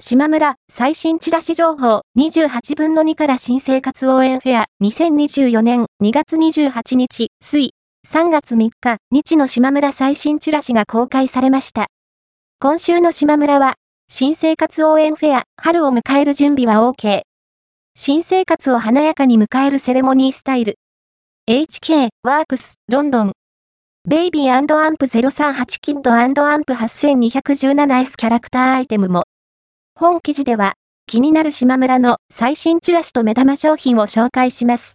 しまむら最新チラシ情報28分の2から新生活応援フェア2024年2月28日水3月3日日のしまむら最新チラシが公開されました。今週のしまむらは新生活応援フェア春を迎える準備は OK。新生活を華やかに迎えるセレモニースタイル。HK WORKS LONDON baby amp 038 kid amp 8217S キャラクターアイテムも本記事では、気になる島村の最新チラシと目玉商品を紹介します。